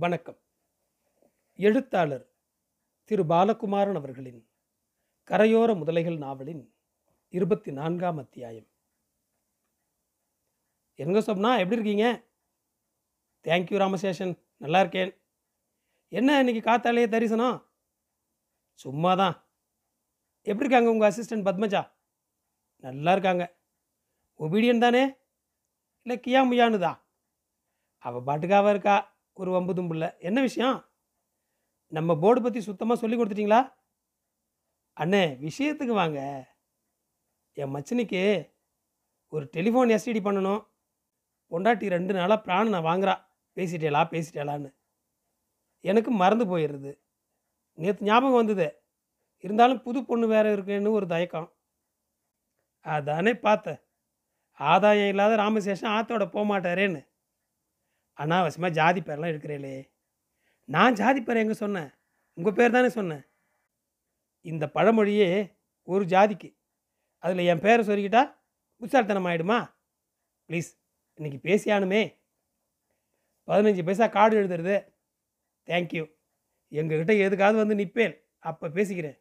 வணக்கம். எழுத்தாளர் திரு பாலகுமாரன் அவர்களின் கரையோர முதலைகள் நாவலின் இருபத்தி நான்காம் அத்தியாயம். எங்க சொப்னா எப்படி இருக்கீங்க? Thank you Ramaseshan. நல்லா இருக்கேன். என்ன இன்னைக்கு காத்தாலேயே தரிசனம்? சும்மா தான் எப்படி இருக்காங்க உங்கள் அசிஸ்டன்ட் பத்மஜா? நல்லா இருக்காங்க. ஒபீடியன் தானே? இல்லை கியா முயானுதா அவள் பாட்டுக்காக இருக்கா? ஒரு வம்பு பிள்ளை. என்ன விஷயம்? நம்ம போர்டு பற்றி சுத்தமாக சொல்லி கொடுத்துட்டீங்களா? அண்ணே விஷயத்துக்கு வாங்க. என் மச்சனிக்கு ஒரு டெலிஃபோன் எஸ்டிடி பண்ணணும். பொண்டாட்டி ரெண்டு நாளாக பிரான் நான் வாங்குறா. பேசிட்டேலா பேசிட்டேலான்னு எனக்கு மறந்து போயிடுறது. நேற்று ஞாபகம் வந்தது. இருந்தாலும் புது பொண்ணு வேறு இருக்குன்னு ஒரு தயக்கம். அதானே பார்த்தேன். ஆதாயம் இல்லாத ராமசேஷன் ஆத்தோட போக மாட்டாரேன்னு அனாவசியமாக ஜாதி பேரெலாம் எடுக்கிறீங்களே நான் ஜாதி பேர் எங்கே சொன்னேன்? உங்கள் பேர் தானே சொன்னேன். இந்த பழமொழியே ஒரு ஜாதிக்கு. அதில் என் பேரை சொல்லிக்கிட்டா புத்தால்தனம் ஆகிடுமா ப்ளீஸ் இன்னைக்கு பேசியானுமே. பதினஞ்சு பைசா கார்டு எழுதுறது. தேங்க்யூ எங்ககிட்ட எதுக்காவது வந்து நிற்பேன் அப்போ பேசிக்கிறேன்.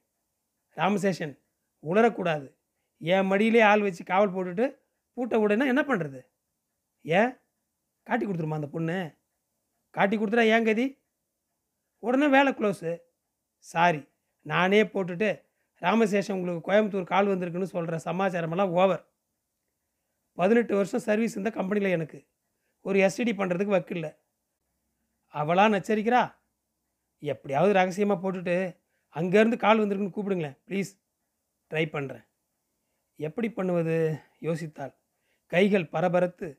ராமசேஷன் உணரக்கூடாது என் மடியிலே ஆள் வச்சு காவல் போட்டுட்டு பூட்டை உடனே என்ன பண்ணுறது ஏன்? காட்டி கொடுத்துருமா அந்த பொண்ணு? காட்டி கொடுத்துட்டா ஏன் கதி? உடனே வேலை க்ளோஸு சாரி நானே போட்டுட்டு ராமசேஷன் உங்களுக்கு கோயம்புத்தூர் கால் வந்திருக்குன்னு சொல்கிற சமாச்சாரமெல்லாம் ஓவர் பதினெட்டு வருஷம் சர்வீஸ் இந்த கம்பெனியில் எனக்கு. ஒரு எஸ்டிடி பண்ணுறதுக்கு வக்கில்ல. அவளாக நச்சரிக்கிறா? எப்படியாவது ரகசியமாக போட்டுட்டு அங்கேருந்து கால் வந்திருக்குன்னு கூப்பிடுங்களேன். ப்ளீஸ் ட்ரை பண்ணுறேன் எப்படி பண்ணுவது? யோசித்தாள். கைகள் பரபரத்து.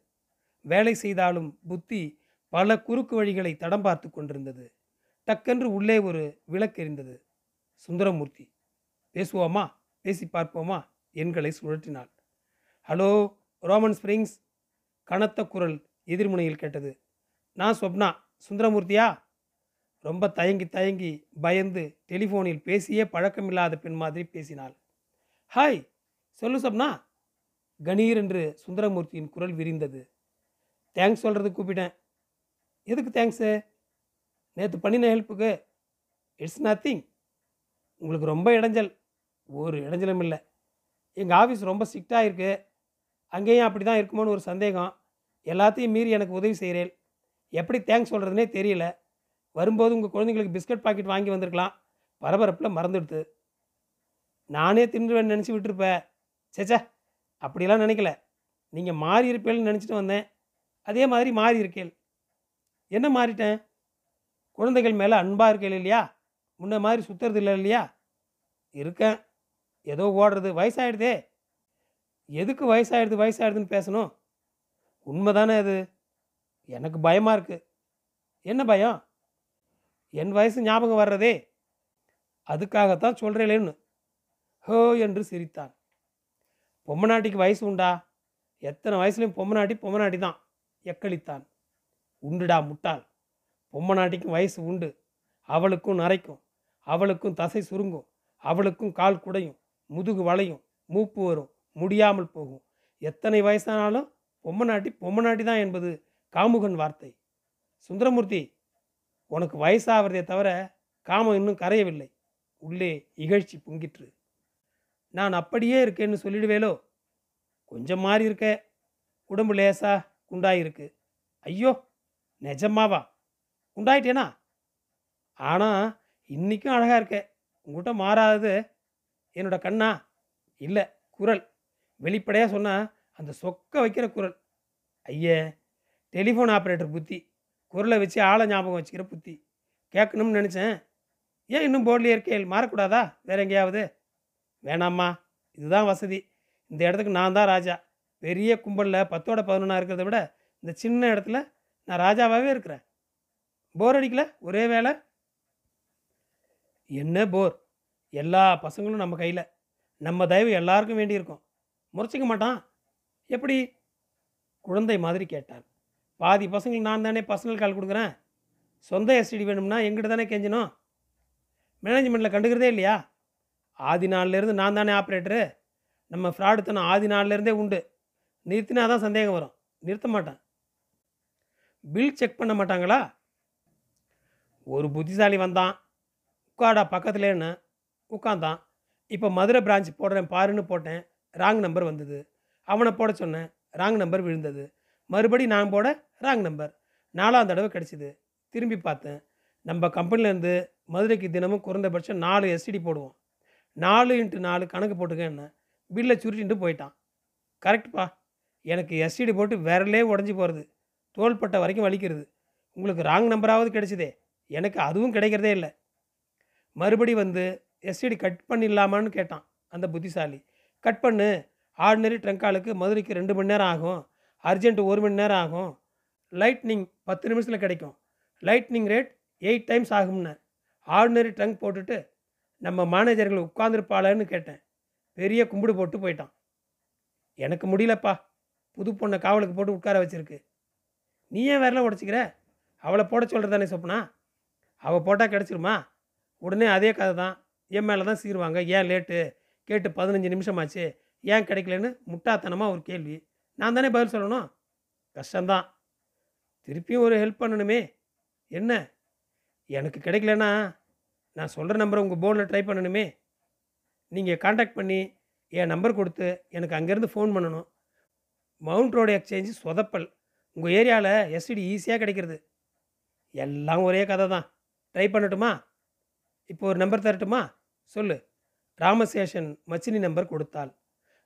வேலை செய்தாலும் புத்தி பல குறுக்கு வழிகளை தடம் பார்த்து கொண்டிருந்தது. டக்கென்று உள்ளே ஒரு விளக்கெறிந்தது சுந்தரமூர்த்தி பேசுவோமா? பேசி பார்ப்போமா? எண்களை சுழற்றினாள். ஹலோ ரோமன் ஸ்ப்ரிங்ஸ் கனத்த குரல் எதிர்முனையில் கேட்டது. நான் சொப்னா சுந்தரமூர்த்தியா? ரொம்ப தயங்கி தயங்கி பயந்து டெலிஃபோனில் பேசியே பழக்கமில்லாத பெண் மாதிரி பேசினாள். ஹாய் சொல்லு சொப்னா கணீர் என்று சுந்தரமூர்த்தியின் குரல் விரிந்தது. தேங்க்ஸ் சொல்கிறதுக்கு கூப்பிட்டேன். எதுக்கு தேங்க்ஸு நேற்று பண்ணின ஹெல்ப்புக்கு இட்ஸ் நத்திங் உங்களுக்கு ரொம்ப இடைஞ்சல். ஒரு இடைஞ்சலும் இல்லை. எங்கள் ஆஃபீஸ் ரொம்ப ஸ்ட்ரிக்டாக இருக்குது அங்கேயும் அப்படி தான் இருக்குமோன்னு ஒரு சந்தேகம். எல்லாத்தையும் மீறி எனக்கு உதவி செய்கிறேன் எப்படி தேங்க்ஸ் சொல்கிறதுனே தெரியல. வரும்போது உங்கள் குழந்தைங்களுக்கு பிஸ்கட் பாக்கெட் வாங்கி வந்திருக்கலாம். பரபரப்பில் மறந்துடுது நானே தின்றுவேன்னு நினச்சி விட்டுருப்பேன் சேச்சா அப்படிலாம் நினைக்கல. நீங்கள் மாறி இருப்பேன்னு நினச்சிட்டு வந்தேன். அதே மாதிரி மாறி இருக்கேள். என்ன மாறிட்டேன்? குழந்தைகள் மேலே அன்பாக இருக்கேள் இல்லையா? முன்ன மாதிரி சுற்றுறது இல்லை இல்லையா? இருக்கேன். ஏதோ ஓடுறது. வயசாயிடுதே. எதுக்கு வயசாயிடுது வயசாயிடுதுன்னு பேசணும்? உண்மை தானே அது? எனக்கு பயமாக இருக்குது என்ன பயம்? என் வயசு ஞாபகம் வர்றதே. அதுக்காகத்தான் சொல்கிறேன்னு ஹோ என்று சிரித்தான். பொம்மநாட்டிக்கு வயசு உண்டா? எத்தனை வயசுலையும் பொம்மநாட்டி பொம்மநாட்டி தான். எக்களித்தான். உண்டுடா முட்டாள். பொம்மை நாட்டிக்கும் வயசு உண்டு. அவளுக்கும் நரைக்கும். அவளுக்கும் தசை சுருங்கும். அவளுக்கும் கால் குடையும். முதுகு வளையும். மூப்பு வரும். முடியாமல் போகும். எத்தனை வயசானாலும் பொம்மநாட்டி பொம்மநாட்டி தான் என்பது காமுகன் வார்த்தை. சுந்தரமூர்த்தி உனக்கு வயசாகிறதே தவிர காமம் இன்னும் கரையவில்லை. உள்ளே இகழ்ச்சி பொங்கிற்று. நான் அப்படியே இருக்கேன்னு சொல்லிடுவேலோ? கொஞ்சம் மாறி இருக்க. உடம்பு லேசா? குண்டாயிருக்கு. ஐயோ நிஜமாவா? குண்டாயிட்டேனா? ஆனால் இன்றைக்கும் அழகாக இருக்க. உங்கள்கிட்ட மாறாதது என்னோட கண்ணா? இல்லை குரல். வெளிப்படையாக சொன்னால் அந்த சொக்க வைக்கிற குரல். ஐயே டெலிஃபோன் ஆப்ரேட்டர் புத்தி. குரலை வச்சு ஆளை ஞாபகம் வச்சுக்கிற புத்தி. கேட்கணும்னு நினச்சேன். ஏன் இன்னும் போர்டில் இருக்கே? மாறக்கூடாதா? வேற எங்கேயாவது? வேணாம்மா. இதுதான் வசதி. இந்த இடத்துக்கு நான் தான் ராஜா. பெரிய கும்பலில் பத்தோட பதினொன்றா இருக்கிறத விட இந்த சின்ன இடத்துல நான் ராஜாவாகவே இருக்கிறேன். போர் அடிக்கல? ஒரே வேலை என்ன போர்? எல்லா பசங்களும் நம்ம கையில். நம்ம தயவு எல்லாருக்கும் வேண்டியிருக்கும். முறைச்சிக்க மாட்டான். எப்படி? குழந்தை மாதிரி கேட்டான். பாதி பசங்களுக்கு நான் தானே பர்சனல் கால் கொடுக்குறேன். சொந்த எஸ்டிடி வேணும்னா எங்கிட்ட தானே கெஞ்சணும்? மேனேஜ்மெண்ட்டில் கண்டுக்கிறதே இல்லையா? ஆதி நாள்லேருந்து நான் தானே ஆப்ரேட்டரு. நம்ம ஃப்ராடுத்தனம் ஆதி நாள்லேருந்தே உண்டு. நிறுத்தினா தான் சந்தேகம் வரும். நிறுத்த மாட்டேன். பில் செக் பண்ண மாட்டாங்களா? ஒரு புத்திசாலி வந்தான். உட்காடா பக்கத்துலேன்னு உட்காந்தான் இப்போ மதுரை பிரான்ச் போடுறேன் பாருன்னு போட்டேன். ராங் நம்பர் வந்தது. அவனை போட சொன்னேன். ராங் நம்பர் விழுந்தது. மறுபடி நான் போட ராங் நம்பர் நாலாம் தடவை கிடச்சிது. திரும்பி பார்த்தேன். நம்ம கம்பெனிலேருந்து மதுரைக்கு தினமும் குறைந்தபட்சம் நாலு எஸ்டிடி போடுவோம். நாலு இன்ட்டு நாலு கணக்கு போட்டுக்கேன்னு பில்லை சுருட்டின்ட்டு போயிட்டான். கரெக்ட்ப்பா எனக்கு எஸ்டிடி போட்டு விரலே உடஞ்சி போகிறது தோள்பட்ட வரைக்கும் வலிக்கிறது. உங்களுக்கு ராங் நம்பராவது கிடைச்சிதே. எனக்கு அதுவும் கிடைக்கிறதே இல்லை. மறுபடி வந்து எஸ்டிடி கட் பண்ணிடலாமான்னு கேட்டான் அந்த புத்திசாலி. கட் பண்ணு. ஆர்டினரி ட்ரங்காலுக்கு மதுரைக்கு ரெண்டு மணி நேரம் ஆகும். அர்ஜென்ட் ஒரு மணி நேரம் ஆகும். லைட்னிங் பத்து நிமிஷத்தில் கிடைக்கும். லைட்னிங் ரேட் எயிட் டைம்ஸ் ஆகும்னு. ஆர்டினரி ட்ரங்க் போட்டுட்டு நம்ம மேனேஜர்கள் உட்காந்துருப்பாளன்னு கேட்டேன். பெரிய கும்பிடு போட்டு போயிட்டான். எனக்கு முடியலப்பா. புது பொண்ணை காவலுக்கு போட்டு உட்கார வச்சிருக்கு. நீ ஏன் விரல உடச்சிக்கிற? அவளை போட சொல்கிறதானே சொப்பனா? அவள் போட்டால் கிடச்சிருமா? உடனே அதே கதை தான். என் மேலே தான் சீருவாங்க. ஏன் லேட்டு? கேட்டு பதினஞ்சு நிமிஷமாச்சு. ஏன் கிடைக்கலன்னு முட்டாத்தனமாக ஒரு கேள்வி. நான் தானே பதில் சொல்லணும்? கஷ்டந்தான் திருப்பியும் ஒரு ஹெல்ப் பண்ணணுமே. என்ன? எனக்கு கிடைக்கலன்னா நான் சொல்கிற நம்பரை உங்கள் போர்டில் ட்ரை பண்ணணுமே. நீங்கள் காண்டாக்ட் பண்ணி என் நம்பர் கொடுத்து எனக்கு அங்கேருந்து ஃபோன் பண்ணணும். மவுண்ட் ரோடு எக்ஸ்சேஞ்சு சொதப்பல். உங்கள் ஏரியாவில் எஸ்டிடி ஈஸியாக கிடைக்கிறது. எல்லாம் ஒரே கதை தான் ட்ரை பண்ணட்டுமா? இப்போ ஒரு நம்பர் தரட்டுமா? சொல்லு. ராமசேஷன் மச்சினி நம்பர் கொடுத்தாள்.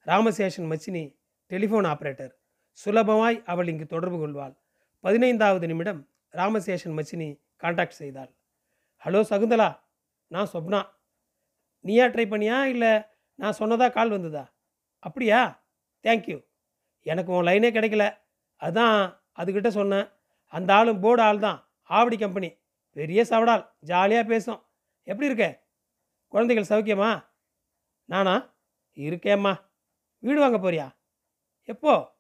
ராமசேஷன் மச்சினி டெலிஃபோன் ஆப்ரேட்டர் சுலபமாய் அவள் இங்கு தொடர்பு கொள்வாள். பதினைந்தாவது நிமிடம் ராமசேஷன் மச்சினி காண்டாக்ட் செய்தாள். ஹலோ சகுந்தலா. நான் சொப்னா. நீயா ட்ரை பண்ணியா? இல்லை நான் சொன்னதா கால் வந்ததா? அப்படியா? தேங்க்யூ எனக்கு உன் லைனே கிடைக்கல. அதான் அதுக்கிட்ட சொன்னேன். அந்த ஆளும் போர்டு ஆள் தான். ஆவடி கம்பெனி பெரிய சவடால். ஜாலியாக பேசும். எப்படி இருக்க? குழந்தைகள் சௌக்கியமா? நானா? இருக்கேம்மா. வீடு வாங்க போறியா? எப்போ?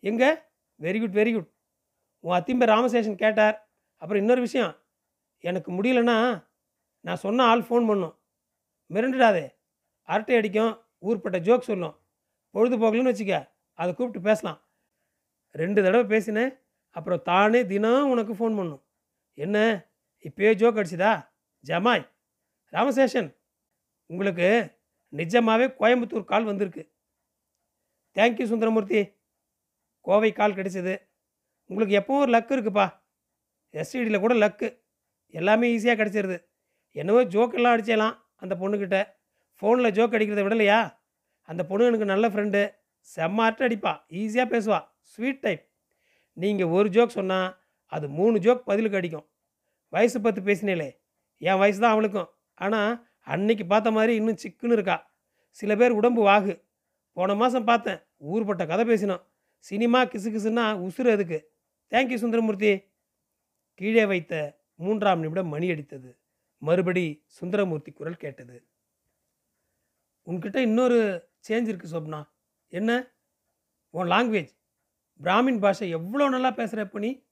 எங்கே? வெரி குட் வெரி குட் உன் அத்திம்பேர் ராமசேஷன் கேட்டார். அப்புறம் இன்னொரு விஷயம். எனக்கு முடியலன்னா நான் சொன்ன ஆள் ஃபோன் பண்ணும். மிரண்டுடாதே. அரட்டை அடிக்கும். ஊர்பட்ட ஜோக் சொல்லும். பொழுதுபோக்கலன்னு வச்சுக்க. அதை கூப்பிட்டு பேசலாம். ரெண்டு தடவை பேசினேன். அப்புறம் தானே தினம் உனக்கு ஃபோன் பண்ணும். என்ன? இப்பயே ஜோக் அடிச்சுதா? ஜமாய் ராமசேஷன் உங்களுக்கு நிஜமாகவே கோயம்புத்தூர் கால் வந்திருக்கு. தேங்க்யூ சுந்தரமூர்த்தி. கோவை கால் கிடைச்சிது. உங்களுக்கு எப்பவும் ஒரு லக்கு இருக்குப்பா. எஸ்டிடியில் கூட லக்கு எல்லாமே ஈஸியாக கிடச்சிருது. என்னவோ ஜோக்கெல்லாம் அடிச்சிடலாம் அந்த பொண்ணுக்கிட்ட ஃபோனில் ஜோக் அடிக்கிறத விடலையா? அந்த பொண்ணு எனக்கு நல்ல ஃப்ரெண்டு செம்ம அரட்டை அடிப்பா. ஈஸியாக பேசுவா. ஸ்வீட் டைப் நீங்கள் ஒரு ஜோக் சொன்னால் அது மூணு ஜோக் பதிலுக்கு அடிக்கும். வயசு பத்து பேசினேலே. என் வயசு தான் அவளுக்கும். ஆனால் அன்னைக்கு பார்த்த மாதிரி இன்னும் சிக்குன்னு இருக்கா. சில பேர் உடம்பு வாகு. போன மாதம் பார்த்தேன். ஊர்பட்ட கதை பேசினோம். சினிமா கிசு கிசுன்னா உசுறு அதுக்கு. Thank you Sundaramoorthy. கீழே வைத்த மூன்றாம் நிமிடம் மணி அடித்தது. மறுபடி சுந்தரமூர்த்தி குரல் கேட்டது. உன்கிட்ட இன்னொரு சேஞ்ச் இருக்குது சொப்னா. என்ன? உன் லாங்குவேஜ் பிராமின் பாஷை எவ்வளோ நல்லா பேசுகிற இப்போ நீ?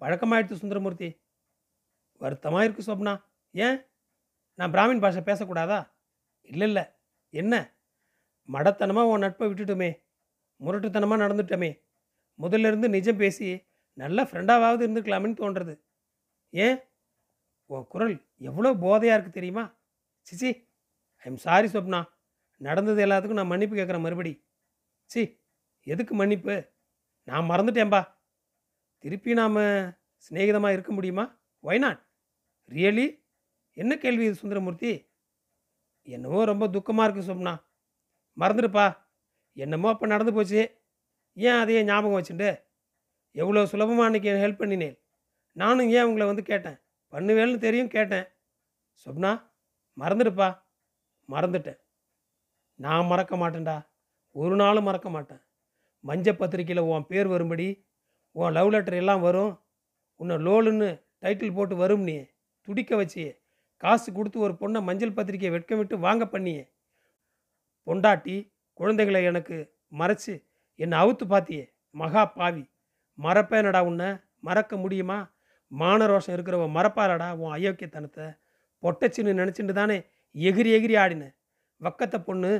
பழக்கமாயிடுச்சு சுந்தரமூர்த்தி. வருத்தமாக இருக்கு சொப்னா. ஏன்? நான் பிராமின் பாஷை பேசக்கூடாதா? இல்லை இல்லை என்ன? மடத்தனமாக உன் நட்பை விட்டுட்டுமே. முரட்டுத்தனமாக நடந்துட்டோமே. முதல்ல இருந்து நிஜம் பேசி நல்ல ஃப்ரெண்டாவது இருந்துக்கலாமேன்னு தோன்றது. ஏன்? உன் குரல் எவ்வளோ போதையாக இருக்குது தெரியுமா? சிச்சி ஐ எம் சாரி சொப்னா. நடந்தது எல்லாத்துக்கும் நான் மன்னிப்பு கேட்குறேன் மறுபடி. சி எதுக்கு மன்னிப்பு? நான் மறந்துட்டேன்பா. திருப்பி நாம் சிநேகிதமாக இருக்க முடியுமா? ஒய் நாட் ரியலி என்ன கேள்வி இது சுந்தரமூர்த்தி? என்னவோ ரொம்ப துக்கமாக இருக்குது சொப்னா மறந்துடுப்பா என்னமோ அப்போ நடந்து போச்சு. ஏன் அதையே ஞாபகம் வச்சுட்டு? எவ்வளோ சுலபமாக அன்றைக்கி ஹெல்ப் பண்ணினேன். நானும் ஏன் உங்களை வந்து கேட்டேன்? பண்ணுவேல்னு தெரியும் கேட்டேன். சொப்னா மறந்துடுப்பா மறந்துட்டேன். நான் மறக்க மாட்டேன்டா. ஒரு நாளும் மறக்க மாட்டேன். மஞ்ச பத்திரிக்கையில் உன் பேர் வரும்படி உன் லவ் லெட்டர் எல்லாம் வரும். உன்னை லோலுன்னு டைட்டில் போட்டு வரும் நீ. துடிக்க வச்சியே. காசு கொடுத்து ஒரு பொண்ணை மஞ்சள் பத்திரிக்கையை வெட்கம் விட்டு வாங்க பண்ணியே. பொண்டாட்டி குழந்தைகளை எனக்கு மறைச்சு என்னை அவுத்து பார்த்தியே மகா பாவி. மறப்பேனடா உன்னை. மறக்க முடியுமா? மான ரோஷம் இருக்கிறவ மறப்பாரடா உன் அயோக்கியத்தனத்தை. பொட்டச்சின்னு நினச்சிட்டு தானே எகிரி எகிரி ஆடினேன் வக்கத்தை பொண்ணு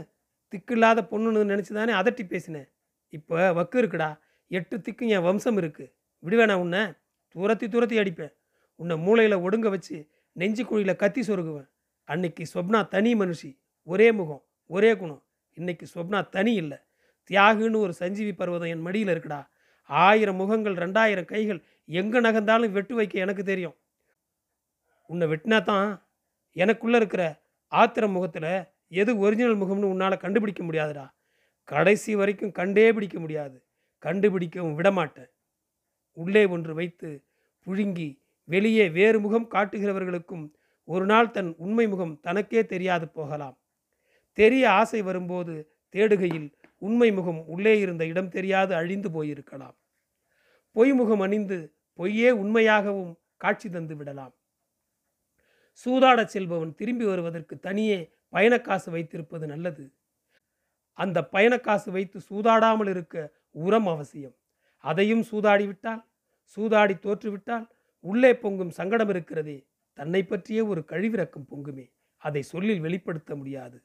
திக்கில்லாத பொண்ணுன்னு நினச்சி தானே அதட்டி பேசினேன். இப்போ வக்கு இருக்குடா. எட்டு திக்கும் என் வம்சம் இருக்குது விடுவேணா உன்னை. துரத்தி துரத்தி அடிப்பேன். உன்னை மூளையில் ஒடுங்க வச்சு நெஞ்சு குழியில் கத்தி சொருகுவேன். அன்னைக்கு ஸ்வப்னா தனி மனுஷி. ஒரே முகம் ஒரே குணம். இன்னைக்கு ஸ்வப்னா தனி இல்லை. தியாகுன்னு ஒரு சஞ்சீவி பர்வதம் என் மடியில் இருக்குடா. ஆயிரம் முகங்கள் ரெண்டாயிரம் கைகள் எங்கே நகர்ந்தாலும் வெட்டு வைக்க எனக்கு தெரியும். உன்னை வெட்டினா தான் எனக்குள்ளே இருக்கிற ஆத்திர முகத்தில் எது ஒரிஜினல் முகம்னு உன்னால் கண்டுபிடிக்க முடியாதுடா. கடைசி வரைக்கும் கண்டே பிடிக்க முடியாது. கண்டுபிடிக்கவும் விடமாட்டேன். உள்ளே ஒன்று வைத்து புழுங்கி வெளியே வேறு முகம் காட்டுகிறவர்களுக்கும் ஒரு நாள் தன் உண்மை முகம் தனக்கே தெரியாது போகலாம். தெரிய ஆசை வரும்போது தேடுகையில் உண்மை முகம் உள்ளே இருந்த இடம் தெரியாது அழிந்து போயிருக்கலாம். பொய் முகம் அணிந்து பொய்யே உண்மையாகவும் காட்சி தந்து விடலாம். சூதாடச் செல்பவன் திரும்பி வருவதற்கு தனியே பயணக்காசு வைத்திருப்பது நல்லது. அந்த பயணக்காசு வைத்து சூதாடாமல் இருக்க உரம் அவசியம். அதையும் சூதாடிவிட்டால் சூதாடி தோற்றுவிட்டால் உள்ளே பொங்கும் சங்கடம் இருக்கிறதே. தன்னை பற்றிய ஒரு கழிவிறக்கம் பொங்குமே. அதை சொல்லில் வெளிப்படுத்த முடியாது.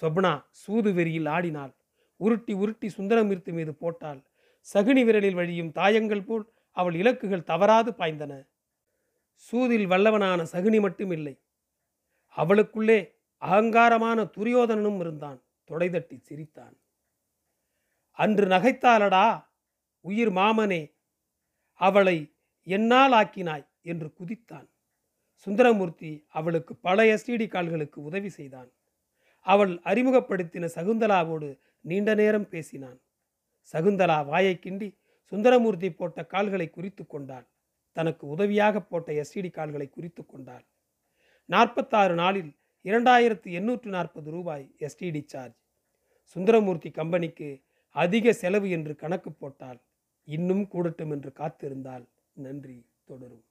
சொப்னா சூது வெறியில் ஆடினாள் உருட்டி உருட்டி சுந்தரமூர்த்தி மீது போட்டாள் சகுனி விரலில் வழியும் தாயங்கள் போல் அவள் இலக்குகள் தவறாது பாய்ந்தன. சூதில் வல்லவனான சகுனி மட்டும் இல்லை அவளுக்குள்ளே அகங்காரமான துரியோதனனும் இருந்தான். தொடைதட்டி சிரித்தான். அன்று நகைத்தாளடா உயிர் மாமனே அவளை என்னால் ஆக்கினாய் என்று குதித்தான். சுந்தரமூர்த்தி அவளுக்கு பல எஸ்டிடி கால்களுக்கு உதவி செய்தான். அவள் அறிமுகப்படுத்தின சகுந்தலாவோடு நீண்ட நேரம் பேசினான். சகுந்தலா வாயை கிண்டி சுந்தரமூர்த்தி போட்ட கால்களை குறித்து கொண்டாள். தனக்கு உதவியாக போட்ட எஸ்டிடி கால்களை குறித்து கொண்டாள். நாற்பத்தாறு நாளில் இரண்டாயிரத்து எண்ணூற்று நாற்பது ரூபாய் எஸ்டிடி சார்ஜ் சுந்தரமூர்த்தி கம்பெனிக்கு அதிக செலவு என்று கணக்கு போட்டால் இன்னும் கூடட்டும் என்று காத்திருந்தால் நன்றி தொடரும்.